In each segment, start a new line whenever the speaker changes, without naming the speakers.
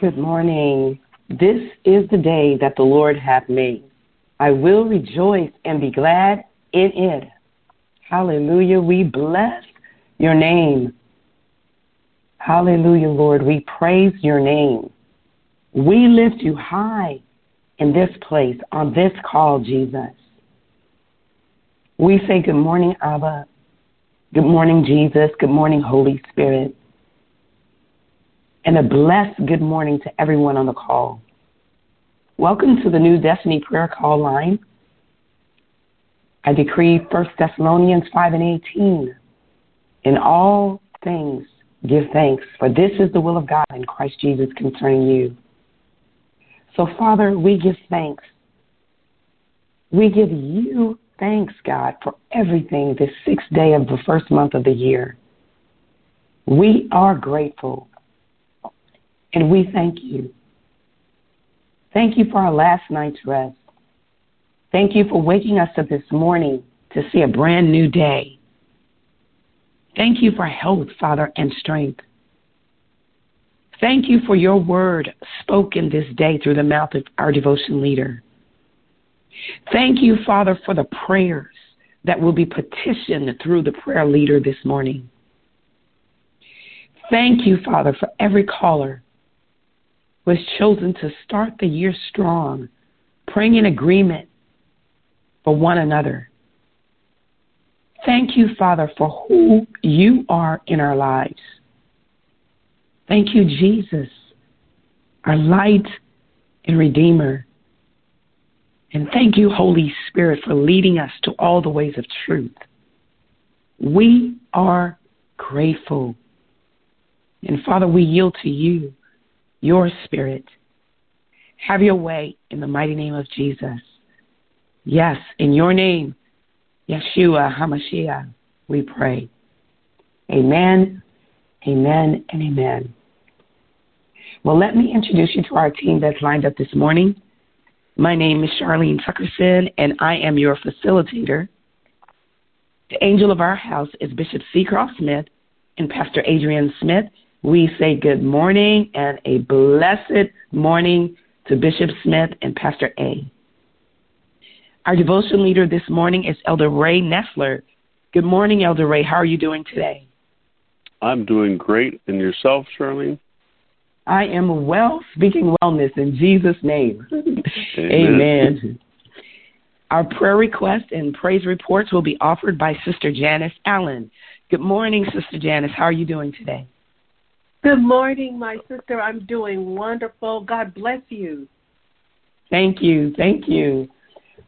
Good morning. This is the day that the Lord hath made. I will rejoice and be glad in it. Hallelujah. We bless your name. Hallelujah, Lord. We praise your name. We lift you high in this place, on this call, Jesus. We say good morning, Abba. Good morning, Jesus. Good morning, Holy Spirit. And a blessed good morning to everyone on the call. Welcome to the new Destiny Prayer Call line. I decree 1 Thessalonians 5 and 18. In all things, give thanks, for this is the will of God in Christ Jesus concerning you. So, Father, we give thanks. We give you thanks, God, for everything this sixth day of the first month of the year. We are grateful and we thank you. Thank you for our last night's rest. Thank you for waking us up this morning to see a brand new day. Thank you for health, Father, and strength. Thank you for your word spoken this day through the mouth of our devotion leader. Thank you, Father, for the prayers that will be petitioned through the prayer leader this morning. Thank you, Father, for every caller who has chosen to start the year strong, praying in agreement for one another. Thank you, Father, for who you are in our lives. Thank you, Jesus, our light and Redeemer. And thank you, Holy Spirit, for leading us to all the ways of truth. We are grateful. And Father, we yield to you, your Spirit. Have your way in the mighty name of Jesus. Yes, in your name, Yeshua HaMashiach, we pray. Amen, amen, and amen. Well, let me introduce you to our team that's lined up this morning. My name is Charlene Tuckerson, and I am your facilitator. The angel of our house is Bishop Seacroft Smith and Pastor Adrian Smith. We say good morning and a blessed morning to Bishop Smith and Pastor A. Our devotion leader this morning is Elder Ray Nessler. Good morning, Elder Ray. How are you doing today?
I'm doing great. And yourself, Charlene?
I am well, speaking wellness in Jesus' name.
Amen.
Amen. Our prayer requests and praise reports will be offered by Sister Janice Allen. Good morning, Sister Janice. How are you doing today?
Good morning, my sister. I'm doing wonderful. God bless you.
Thank you. Thank you.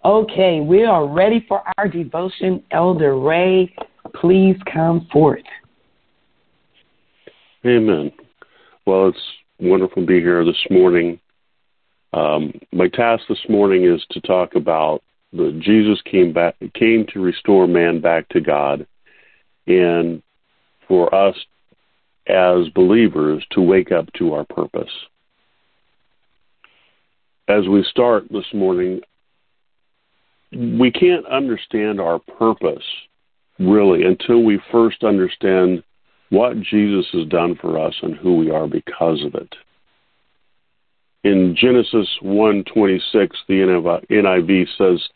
Okay, we are ready for our devotion. Elder Ray, please come forth.
Amen. Well, it's wonderful to be here this morning. Um, my task this morning is to talk about that Jesus came back, came to restore man back to God, and for us as believers to wake up to our purpose. As we start this morning, we can't understand our purpose really until we first understand what Jesus has done for us and who we are because of it. In Genesis 1:26, the NIV says,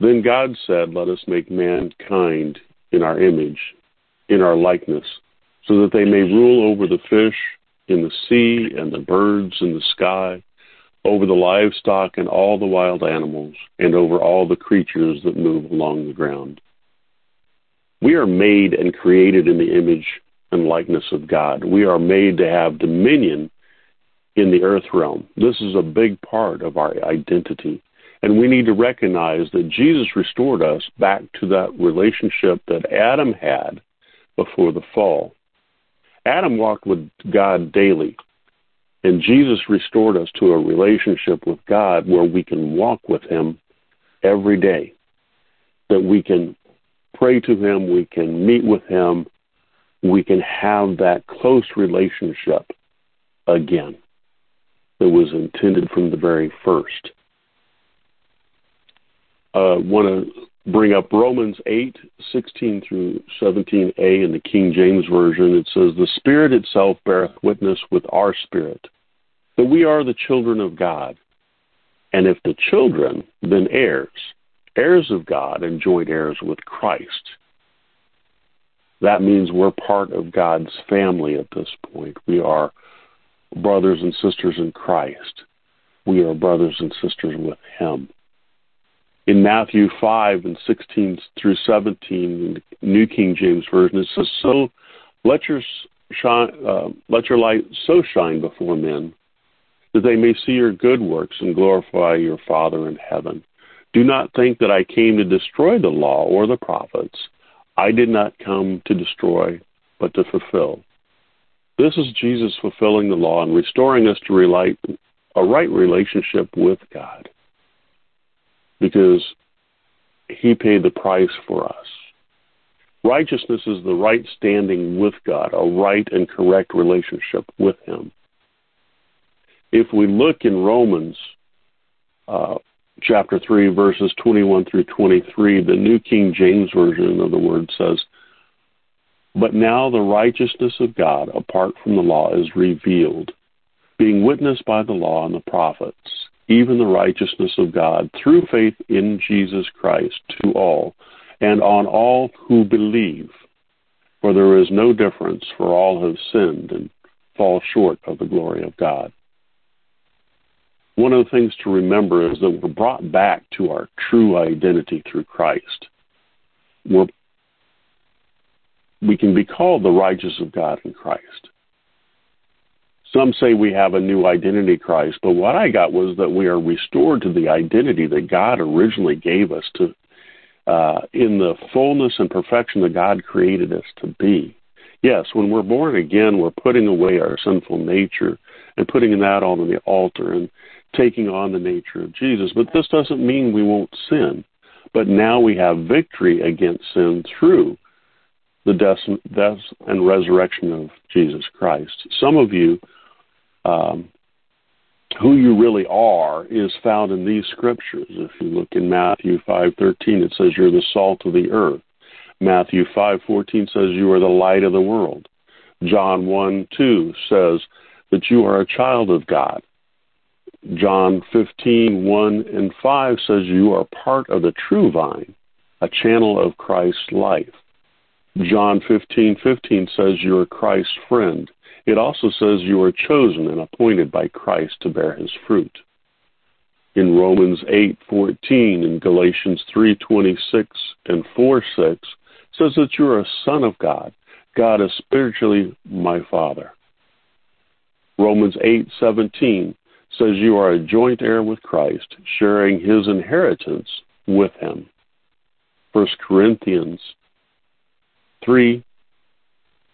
"Then God said, let us make mankind in our image, in our likeness, so that they may rule over the fish in the sea and the birds in the sky, over the livestock and all the wild animals, and over all the creatures that move along the ground." We are made and created in the image and likeness of God. We are made to have dominion in the earth realm. This is a big part of our identity. And we need to recognize that Jesus restored us back to that relationship that Adam had before the fall. Adam walked with God daily, and Jesus restored us to a relationship with God where we can walk with Him every day, that we can pray to Him, we can meet with Him, we can have that close relationship again that was intended from the very first. I uh, want to bring up Romans 8, 16 through 17a in the King James Version. It says, The Spirit itself beareth witness with our spirit that we are the children of God. And if the children, then heirs, heirs of God and joint heirs with Christ. That means we're part of God's family at this point. We are brothers and sisters in Christ. We are brothers and sisters with Him. In Matthew 5 and 16 through 17, in the New King James Version, it says, So let your, shine, uh, let your light so shine before men that they may see your good works and glorify your Father in heaven. Do not think that I came to destroy the law or the prophets. I did not come to destroy, but to fulfill. This is Jesus fulfilling the law and restoring us to a right relationship with God because he paid the price for us. Righteousness is the right standing with God, a right and correct relationship with Him. If we look in Romans uh, chapter 3, verses 21 through 23, the New King James Version of the word says, But now the righteousness of God apart from the law is revealed, being witnessed by the law and the prophets even the righteousness of God through faith in Jesus Christ to all and on all who believe. For there is no difference, for all have sinned and fall short of the glory of God. One of the things to remember is that we're brought back to our true identity through Christ. We're, we can be called the righteous of God in Christ. Some say we have a new identity Christ, but what I got was that we are restored to the identity that God originally gave us to uh, in the fullness and perfection that God created us to be. Yes, when we're born again, we're putting away our sinful nature and putting that on the altar and taking on the nature of Jesus. But this doesn't mean we won't sin. But now we have victory against sin through the death, death and resurrection of Jesus Christ. Some of you um, who you really are is found in these scriptures. If you look in Matthew 5:13, it says you're the salt of the earth. Matthew 5:14 says you are the light of the world. John 1:2 says that you are a child of God. John 15:1 and 5 says you are part of the true vine, a channel of Christ's life. John 15:15 says you are Christ's friend. It also says you are chosen and appointed by Christ to bear his fruit. In Romans 8:14 and Galatians 3:26 and 4:6 says that you are a son of God. God is spiritually my father. Romans 8:17 says you are a joint heir with Christ, sharing his inheritance with him. 1 Corinthians 3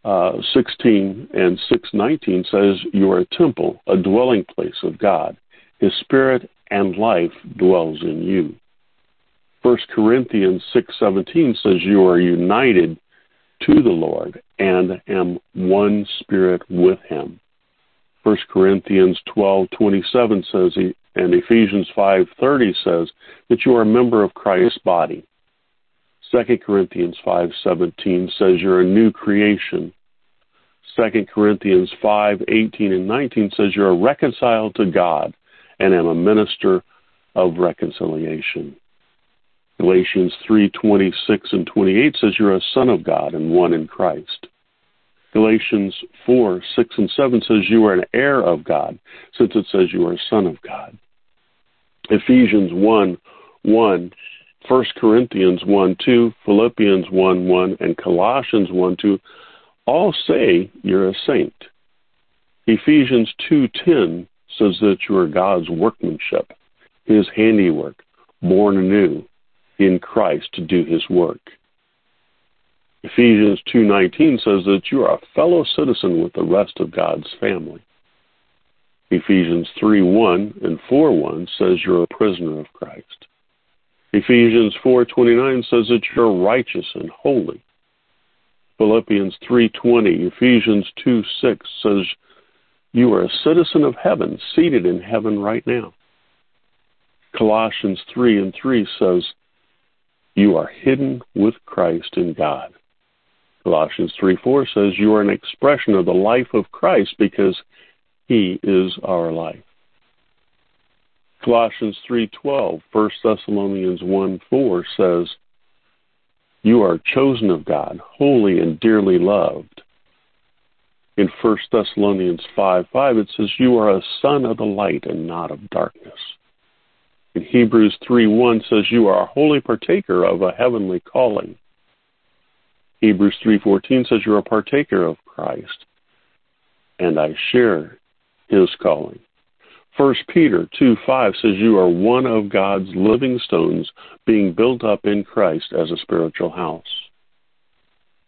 uh, 16 and 619 says, You are a temple, a dwelling place of God. His spirit and life dwells in you. 1 Corinthians 6:17 says you are united to the Lord and am one spirit with him. 1 Corinthians 12:27 says and Ephesians 5:30 says that you are a member of Christ's body. 2 Corinthians 5:17 says you're a new creation. 2 Corinthians 5:18 and 19 says you're reconciled to God and am a minister of reconciliation. Galatians 3:26 and 28 says you're a son of God and one in Christ. Galatians 4, 6, and 7 says you are an heir of God, since it says you are a son of God. Ephesians 1, 1 1 Corinthians 1 2, Philippians 1 1, and Colossians 1 2 all say you're a saint. Ephesians 2:10 says that you are God's workmanship, his handiwork, born anew in Christ to do his work. Ephesians 2:19 says that you are a fellow citizen with the rest of God's family. Ephesians 3:1 and 4:1 says you're a prisoner of Christ. Ephesians 4:29 says that you're righteous and holy. Philippians 3:20, Ephesians 2:6 says you are a citizen of heaven, seated in heaven right now. Colossians 3 and 3 says you are hidden with Christ in God. Colossians 3 4 says you are an expression of the life of Christ because He is our life. Colossians 3:12, 1 Thessalonians 1:4 says, "You are chosen of God, holy and dearly loved." In 1 Thessalonians 5:5 it says, "You are a son of the light and not of darkness." In Hebrews 3:1 says, "You are a holy partaker of a heavenly calling." Hebrews 3:14 says, "You are a partaker of Christ, and I share His calling." First Peter 2 5 says, You are one of God's living stones being built up in Christ as a spiritual house.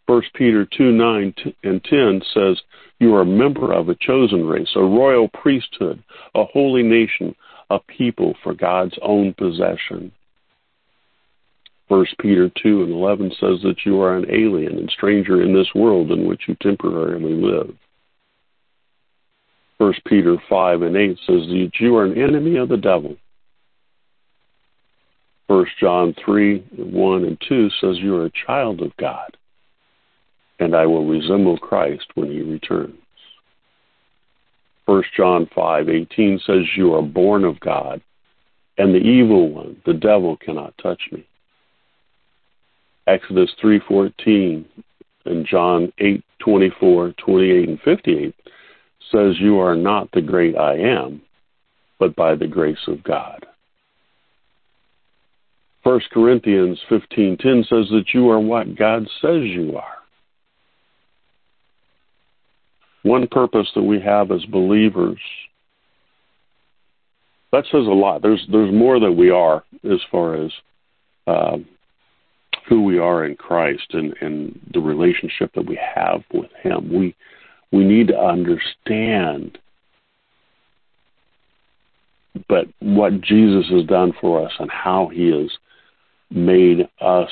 First Peter 2 9 and 10 says, You are a member of a chosen race, a royal priesthood, a holy nation, a people for God's own possession. First Peter 2 and 11 says that you are an alien and stranger in this world in which you temporarily live. First Peter 5 and 8 says that you are an enemy of the devil. First John 3 1 and 2 says you are a child of God, and I will resemble Christ when he returns. First John 5 18 says you are born of God, and the evil one, the devil, cannot touch me. Exodus 3:14 and John 8:24, 28 and 58 says, You are not the great I am, but by the grace of God. 1 Corinthians 15:10 says that you are what God says you are. One purpose that we have as believers that says a lot. There's there's more that we are as far as uh, who we are in Christ and, and the relationship that we have with Him. We we need to understand but what Jesus has done for us and how he has made us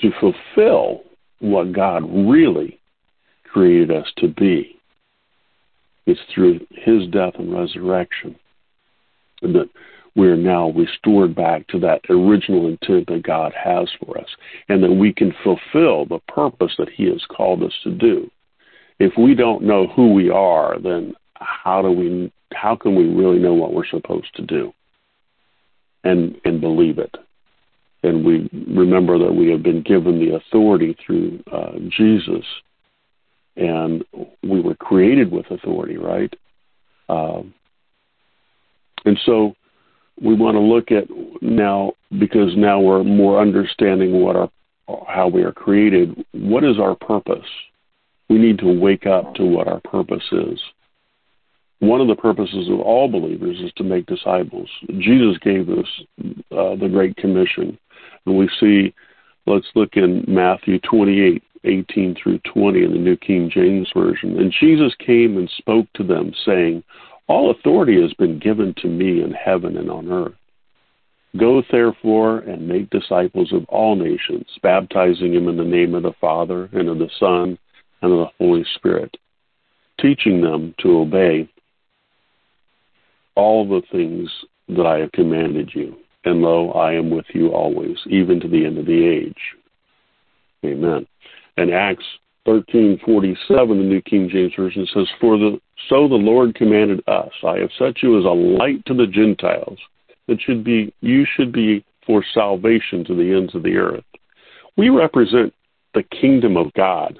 to fulfill what God really created us to be. It's through his death and resurrection that we are now restored back to that original intent that God has for us, and that we can fulfill the purpose that He has called us to do. If we don't know who we are, then how do we? How can we really know what we're supposed to do? And and believe it. And we remember that we have been given the authority through uh, Jesus, and we were created with authority, right? Um, and so we want to look at now because now we're more understanding what our how we are created. What is our purpose? We need to wake up to what our purpose is. One of the purposes of all believers is to make disciples. Jesus gave us uh, the Great Commission, and we see. Let's look in Matthew 28, 18 through 20 in the New King James Version. And Jesus came and spoke to them, saying, all authority has been given to me in heaven and on earth. Go therefore and make disciples of all nations, baptizing them in the name of the Father and of the Son and of the Holy Spirit, teaching them to obey all the things that I have commanded you. And lo, I am with you always, even to the end of the age. Amen. And Acts 1347, the New King James Version says, For the so the Lord commanded us, I have set you as a light to the Gentiles, that should be you should be for salvation to the ends of the earth. We represent the kingdom of God.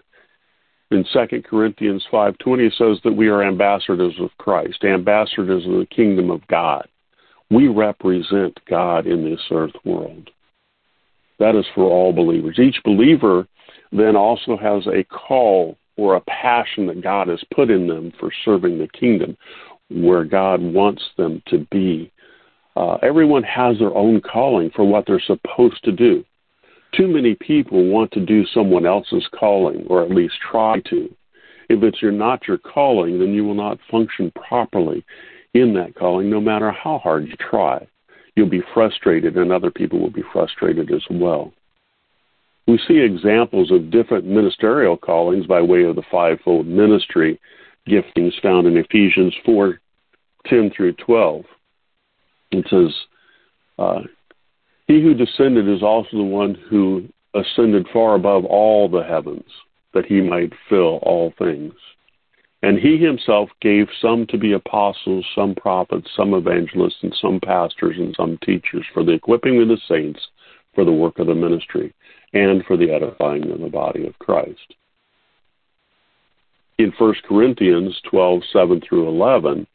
In 2 Corinthians 5:20 it says that we are ambassadors of Christ, ambassadors of the kingdom of God. We represent God in this earth world. That is for all believers. Each believer then also has a call or a passion that God has put in them for serving the kingdom, where God wants them to be. Uh, everyone has their own calling for what they're supposed to do. Too many people want to do someone else's calling, or at least try to. If it's your, not your calling, then you will not function properly in that calling, no matter how hard you try. You'll be frustrated, and other people will be frustrated as well. We see examples of different ministerial callings by way of the fivefold ministry giftings found in Ephesians 4 10 through 12. It says, uh, He who descended is also the one who ascended far above all the heavens that he might fill all things. And he himself gave some to be apostles, some prophets, some evangelists, and some pastors, and some teachers for the equipping of the saints for the work of the ministry and for the edifying of the body of Christ. In 1 Corinthians 12, 7 through 11,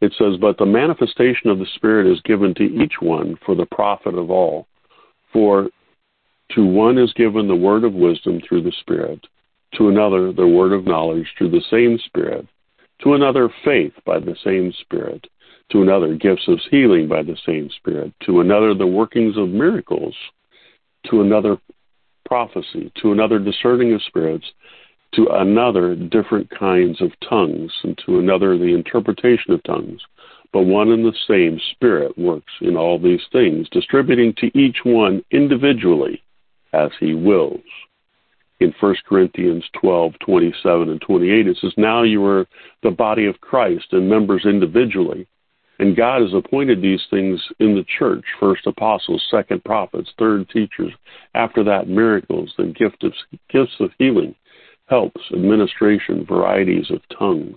it says, But the manifestation of the Spirit is given to each one for the profit of all. For to one is given the word of wisdom through the Spirit, to another the word of knowledge through the same Spirit, to another faith by the same Spirit, to another gifts of healing by the same Spirit, to another the workings of miracles, to another prophecy, to another discerning of spirits, to another different kinds of tongues, and to another the interpretation of tongues. But one and the same Spirit works in all these things, distributing to each one individually as he wills. In 1 Corinthians 12, 27 and 28, it says, Now you are the body of Christ and members individually. And God has appointed these things in the church first apostles, second prophets, third teachers, after that miracles, then gift of, gifts of healing, helps, administration, varieties of tongues.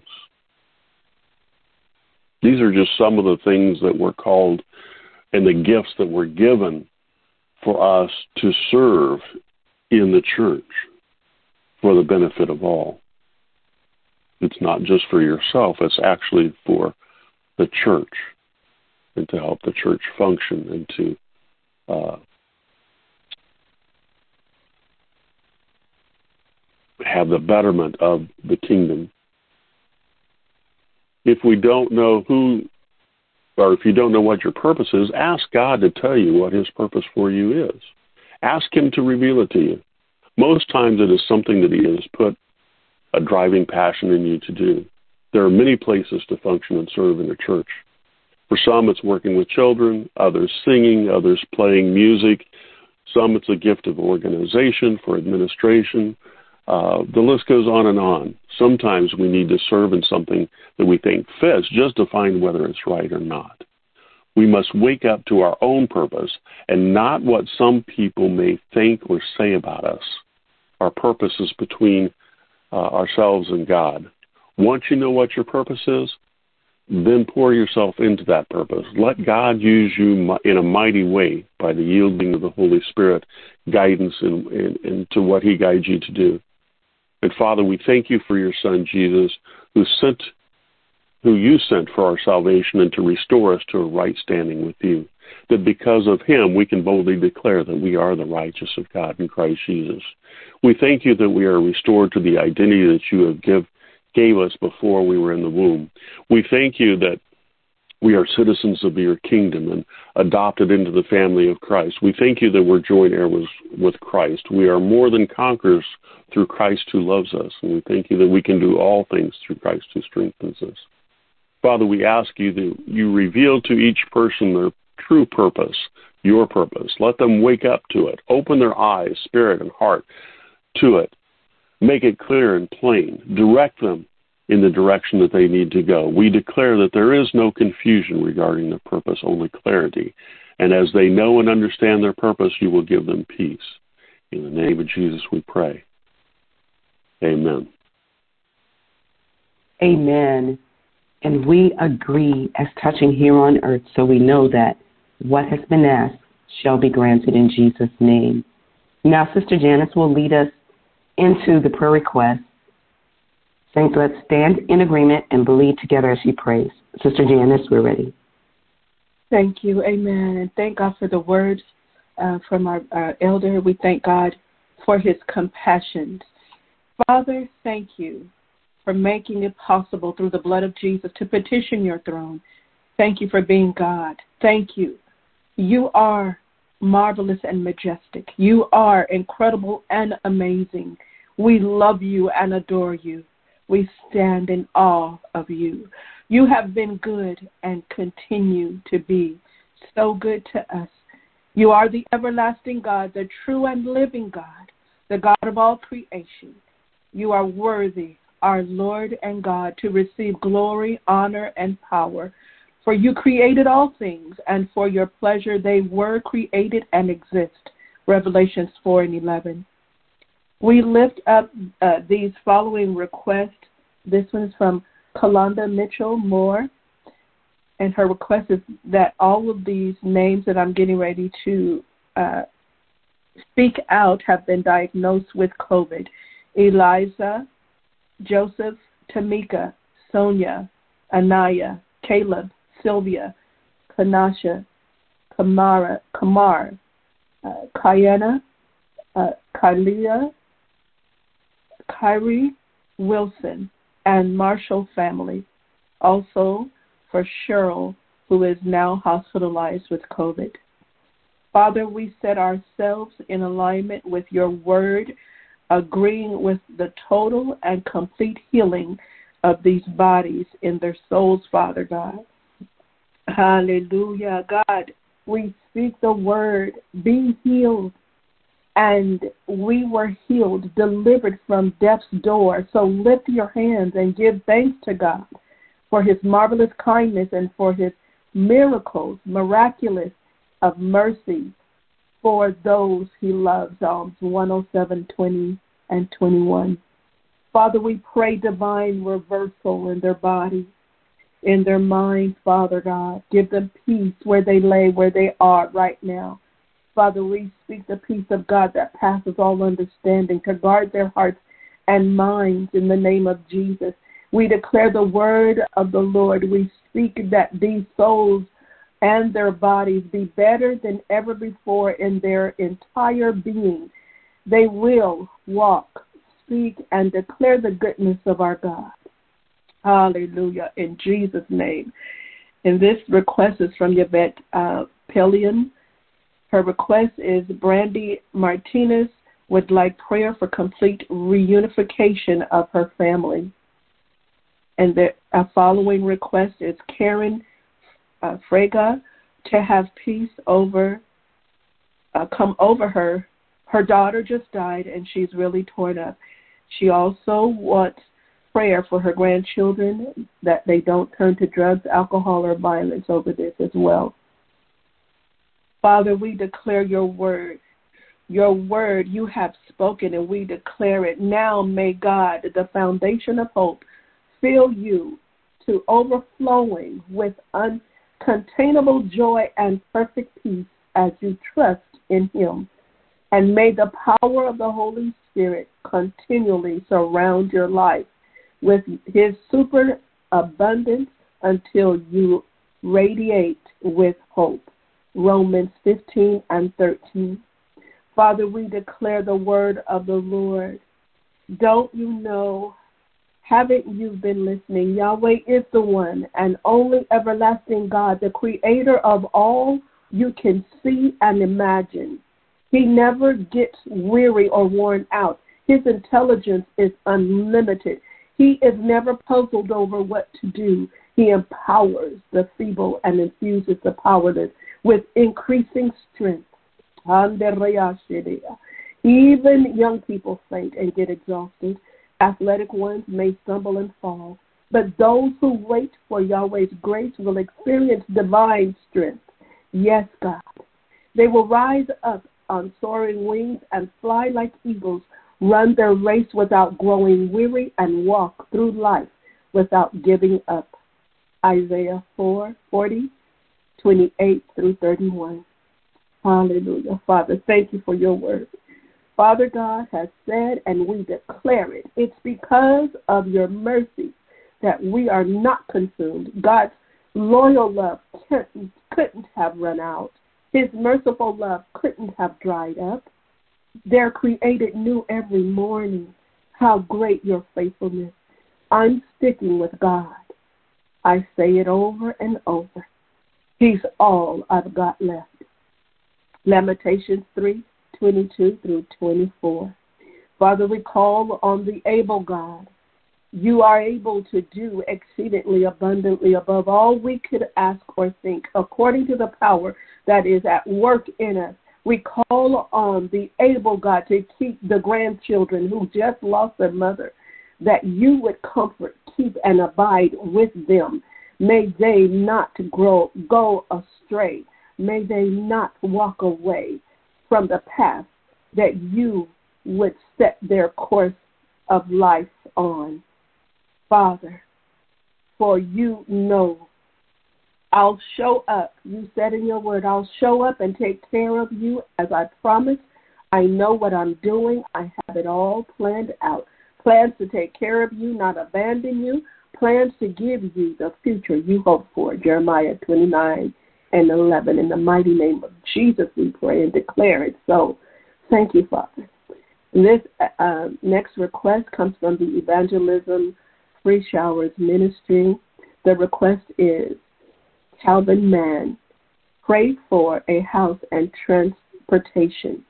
These are just some of the things that were called and the gifts that were given for us to serve in the church for the benefit of all. It's not just for yourself, it's actually for the church and to help the church function and to uh, have the betterment of the kingdom. If we don't know who or if you don't know what your purpose is, ask God to tell you what His purpose for you is. Ask Him to reveal it to you. Most times it is something that He has put a driving passion in you to do. There are many places to function and serve in a church. For some, it's working with children, others singing, others playing music. Some, it's a gift of organization for administration. Uh, the list goes on and on. Sometimes we need to serve in something that we think fits just to find whether it's right or not. We must wake up to our own purpose and not what some people may think or say about us. Our purpose is between uh, ourselves and God. Once you know what your purpose is, then pour yourself into that purpose. Let God use you in a mighty way by the yielding of the Holy Spirit guidance in, in, into what He guides you to do. And Father, we thank you for your Son Jesus, who sent, who you sent for our salvation and to restore us to a right standing with you. That because of him we can boldly declare that we are the righteous of God in Christ Jesus. We thank you that we are restored to the identity that you have give, gave us before we were in the womb. We thank you that we are citizens of your kingdom and adopted into the family of Christ. We thank you that we're joint heirs with Christ. We are more than conquerors through Christ who loves us. And we thank you that we can do all things through Christ who strengthens us. Father, we ask you that you reveal to each person their true purpose, your purpose. Let them wake up to it. Open their eyes, spirit, and heart to it. Make it clear and plain. Direct them in the direction that they need to go. We declare that there is no confusion regarding their purpose, only clarity. And as they know and understand their purpose, you will give them peace. In the name of Jesus, we pray. Amen.
Amen. And we agree as touching here on earth, so we know that what has been asked shall be granted in Jesus' name. Now, Sister Janice will lead us into the prayer request Saints, let's stand in agreement and believe together as she prays. Sister Janice, we're ready.
Thank you. Amen. And thank God for the words uh, from our, our elder. We thank God for his compassion. Father, thank you for making it possible through the blood of Jesus to petition your throne. Thank you for being God. Thank you. You are marvelous and majestic. You are incredible and amazing. We love you and adore you. We stand in awe of you. You have been good and continue to be so good to us. You are the everlasting God, the true and living God, the God of all creation. You are worthy, our Lord and God, to receive glory, honor, and power. For you created all things, and for your pleasure they were created and exist. Revelations 4 and 11. We lift up uh, these following requests. This one's from Kalanda Mitchell Moore, and her request is that all of these names that I'm getting ready to uh, speak out have been diagnosed with COVID. Eliza, Joseph, Tamika, Sonia, Anaya, Caleb, Sylvia, Kanasha, Kamara, Kamar, uh, Kayana, uh, Kylia, Kyrie, Wilson, and Marshall family. Also for Cheryl, who is now hospitalized with COVID. Father, we set ourselves in alignment with your word, agreeing with the total and complete healing of these bodies in their souls, Father God. Hallelujah. God, we speak the word, be healed. And we were healed, delivered from death's door. So lift your hands and give thanks to God for his marvelous kindness and for his miracles, miraculous of mercy for those he loves. Psalms 107, 20 and 21. Father, we pray divine reversal in their body, in their mind, Father God. Give them peace where they lay, where they are right now. Father, we speak the peace of God that passes all understanding to guard their hearts and minds in the name of Jesus. We declare the word of the Lord. We speak that these souls and their bodies be better than ever before in their entire being. They will walk, speak, and declare the goodness of our God. Hallelujah. In Jesus' name. And this request is from Yvette uh, Pillion. Her request is Brandy Martinez would like prayer for complete reunification of her family. And the following request is Karen uh, Frega to have peace over uh, come over her. Her daughter just died, and she's really torn up. She also wants prayer for her grandchildren that they don't turn to drugs, alcohol, or violence over this as well. Father, we declare your word. Your word you have spoken, and we declare it. Now, may God, the foundation of hope, fill you to overflowing with uncontainable joy and perfect peace as you trust in Him. And may the power of the Holy Spirit continually surround your life with His super abundance until you radiate with hope. Romans 15 and 13. Father, we declare the word of the Lord. Don't you know haven't you been listening? Yahweh is the one and only everlasting God, the creator of all you can see and imagine. He never gets weary or worn out. His intelligence is unlimited. He is never puzzled over what to do. He empowers the feeble and infuses the powerless with increasing strength. Even young people faint and get exhausted. Athletic ones may stumble and fall, but those who wait for Yahweh's grace will experience divine strength. Yes, God. They will rise up on soaring wings and fly like eagles, run their race without growing weary, and walk through life without giving up. Isaiah 4 40, 28 through 31. Hallelujah. Father, thank you for your word. Father God has said, and we declare it. It's because of your mercy that we are not consumed. God's loyal love couldn't, couldn't have run out. His merciful love couldn't have dried up. They're created new every morning. How great your faithfulness. I'm sticking with God. I say it over and over. He's all I've got left. Lamentations 3 22 through 24. Father, we call on the able God. You are able to do exceedingly abundantly above all we could ask or think, according to the power that is at work in us. We call on the able God to keep the grandchildren who just lost their mother, that you would comfort, keep, and abide with them. May they not grow, go astray. May they not walk away from the path that you would set their course of life on. Father, for you know I'll show up. You said in your word, I'll show up and take care of you as I promised. I know what I'm doing. I have it all planned out. Plans to take care of you, not abandon you. Plans to give you the future you hope for. Jeremiah 29 and 11. In the mighty name of Jesus, we pray and declare it so. Thank you, Father. This uh, next request comes from the Evangelism Free Showers Ministry. The request is Calvin Mann, pray for a house and transportation.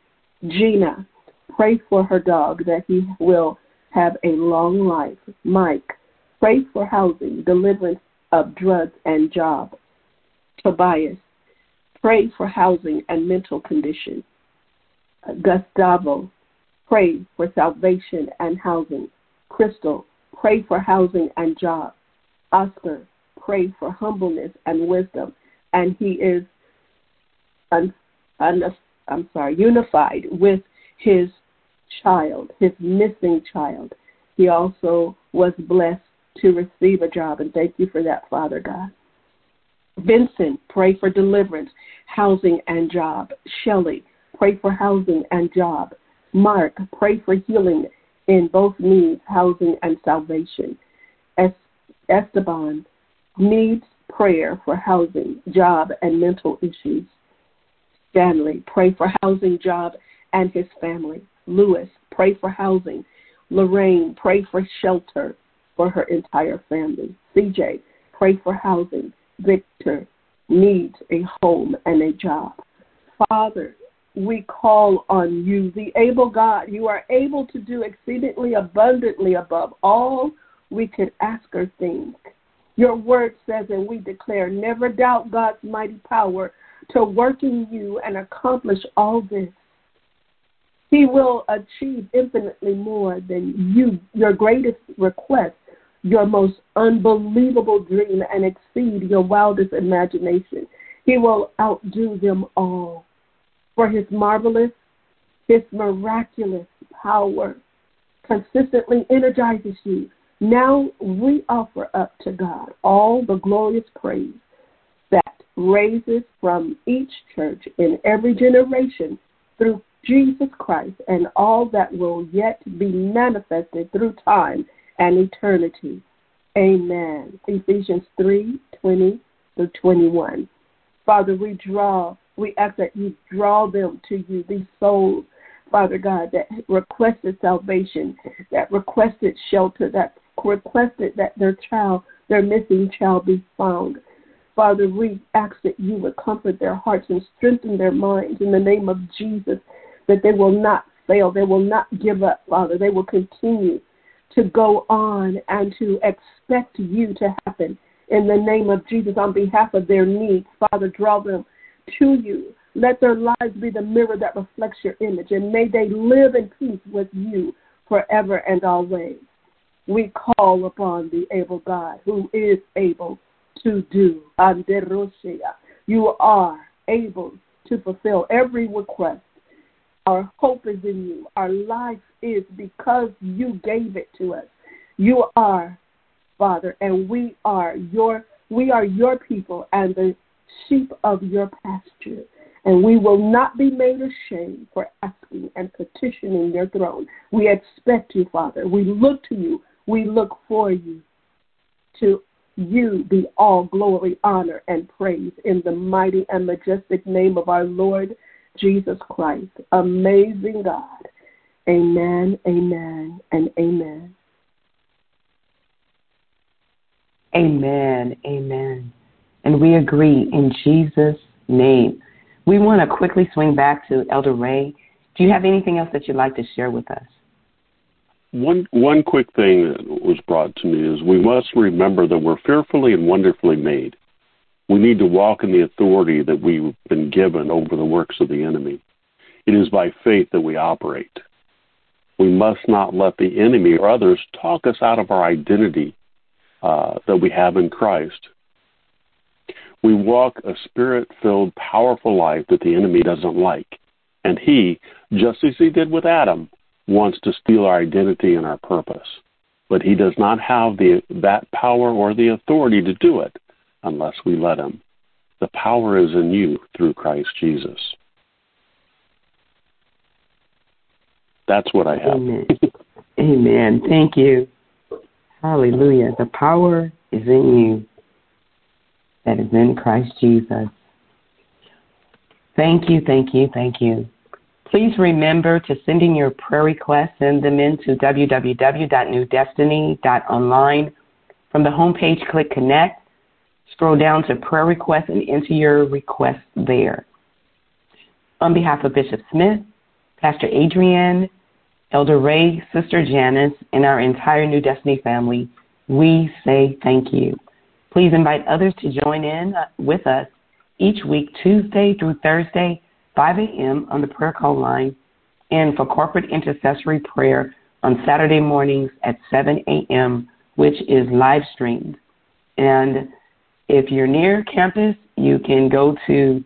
Gina, pray for her dog that he will have a long life. Mike, pray for housing, deliverance of drugs and job. Tobias, pray for housing and mental condition. Gustavo, pray for salvation and housing. Crystal, pray for housing and job. Oscar, pray for humbleness and wisdom, and he is, un, un, I'm sorry, unified with his child, his missing child. He also was blessed to receive a job, and thank you for that, Father God. Vincent, pray for deliverance, housing, and job. Shelley, pray for housing and job. Mark, pray for healing in both needs, housing, and salvation. Esteban, needs prayer for housing, job, and mental issues. Stanley, pray for housing, job, and his family. Lewis, pray for housing. Lorraine, pray for shelter for her entire family. CJ, pray for housing. Victor needs a home and a job. Father, we call on you, the able God. You are able to do exceedingly abundantly above all we could ask or think. Your word says, and we declare, never doubt God's mighty power to work in you and accomplish all this. He will achieve infinitely more than you, your greatest request, your most unbelievable dream, and exceed your wildest imagination. He will outdo them all. For his marvelous, his miraculous power consistently energizes you now we offer up to God all the glorious praise that raises from each church in every generation through Jesus Christ and all that will yet be manifested through time and eternity. Amen. Ephesians 3 20 through 21. Father, we draw, we ask that you draw them to you, these souls, Father God, that requested salvation, that requested shelter, that requested that their child, their missing child, be found. Father, we ask that you would comfort their hearts and strengthen their minds in the name of Jesus, that they will not fail, they will not give up, Father. They will continue to go on and to expect you to happen in the name of Jesus on behalf of their needs. Father, draw them to you. Let their lives be the mirror that reflects your image, and may they live in peace with you forever and always we call upon the able God who is able to do. Anderosia, You are able to fulfill every request. Our hope is in you. Our life is because you gave it to us. You are, Father, and we are your we are your people and the sheep of your pasture. And we will not be made ashamed for asking and petitioning your throne. We expect you, Father. We look to you we look for you. To you be all glory, honor, and praise in the mighty and majestic name of our Lord Jesus Christ. Amazing God. Amen, amen, and amen.
Amen, amen. And we agree in Jesus' name. We want to quickly swing back to Elder Ray. Do you have anything else that you'd like to share with us?
One one quick thing that was brought to me is we must remember that we're fearfully and wonderfully made. We need to walk in the authority that we've been given over the works of the enemy. It is by faith that we operate. We must not let the enemy or others talk us out of our identity uh, that we have in Christ. We walk a spirit filled, powerful life that the enemy doesn't like. And he, just as he did with Adam, wants to steal our identity and our purpose. But he does not have the, that power or the authority to do it unless we let him. The power is in you through Christ Jesus. That's what I have.
Amen. Amen. Thank you. Hallelujah. The power is in you that is in Christ Jesus. Thank you, thank you, thank you. Please remember to send in your prayer requests, send them in to www.newdestiny.online. From the homepage, click Connect, scroll down to Prayer Requests, and enter your request there. On behalf of Bishop Smith, Pastor Adrian, Elder Ray, Sister Janice, and our entire New Destiny family, we say thank you. Please invite others to join in uh, with us each week, Tuesday through Thursday, 5 a.m. on the prayer call line, and for corporate intercessory prayer on Saturday mornings at 7 a.m., which is live streamed. And if you're near campus, you can go to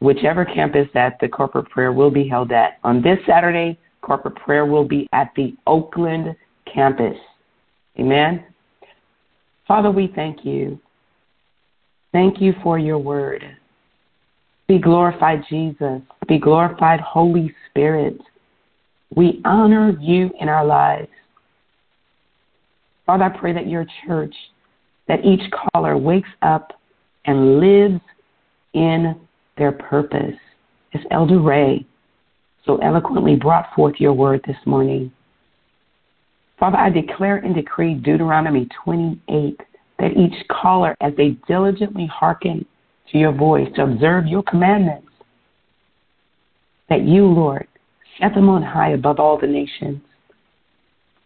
whichever campus that the corporate prayer will be held at. On this Saturday, corporate prayer will be at the Oakland campus. Amen. Father, we thank you. Thank you for your word. Be glorified, Jesus. Be glorified, Holy Spirit. We honor you in our lives. Father, I pray that your church, that each caller wakes up and lives in their purpose. As Elder Ray so eloquently brought forth your word this morning. Father, I declare and decree Deuteronomy 28 that each caller, as they diligently hearken to your voice, to observe your commandments, that you, Lord, set them on high above all the nations.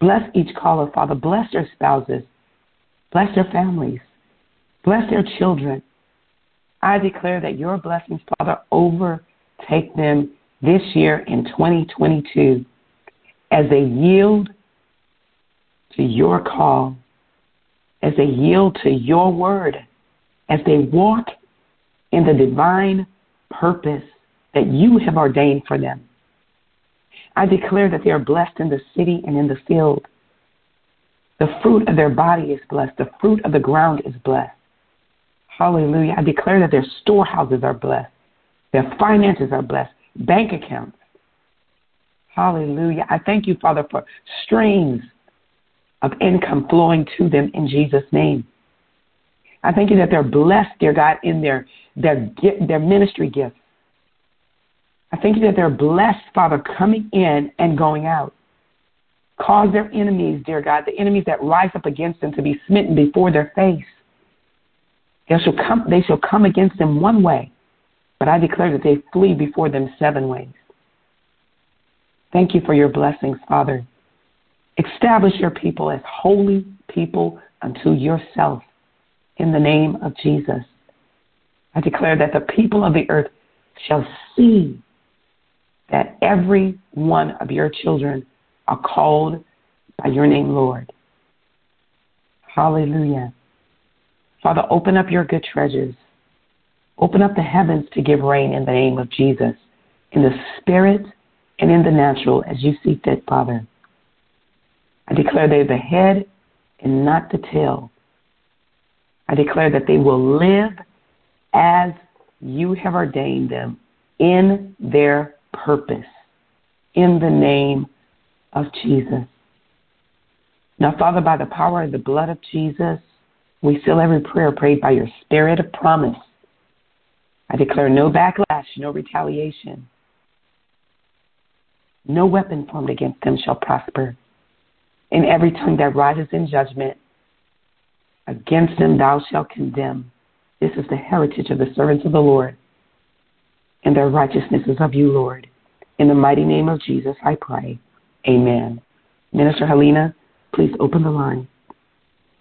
Bless each caller, Father. Bless their spouses. Bless their families. Bless their children. I declare that your blessings, Father, overtake them this year in 2022 as they yield to your call as they yield to your word, as they walk in the divine purpose that you have ordained for them. I declare that they are blessed in the city and in the field. The fruit of their body is blessed. The fruit of the ground is blessed. Hallelujah. I declare that their storehouses are blessed. Their finances are blessed. Bank accounts. Hallelujah. I thank you, Father, for streams of income flowing to them in Jesus' name. I thank you that they're blessed, dear God, in their their their ministry gifts. I thank you that they're blessed, Father, coming in and going out. Cause their enemies, dear God, the enemies that rise up against them to be smitten before their face. They shall come, they shall come against them one way, but I declare that they flee before them seven ways. Thank you for your blessings, Father. Establish your people as holy people unto yourself in the name of Jesus. I declare that the people of the earth shall see that every one of your children are called by your name, Lord. Hallelujah. Father, open up your good treasures. Open up the heavens to give rain in the name of Jesus, in the spirit and in the natural as you see fit, Father. I declare they're the head and not the tail. I declare that they will live as you have ordained them in their purpose, in the name of Jesus. Now, Father, by the power of the blood of Jesus, we seal every prayer prayed by your spirit of promise. I declare no backlash, no retaliation. No weapon formed against them shall prosper and every tongue that rises in judgment against them thou shalt condemn. This is the heritage of the servants of the Lord, and their righteousness is of you, Lord. In the mighty name of Jesus, I pray. Amen. Minister Helena, please open the line.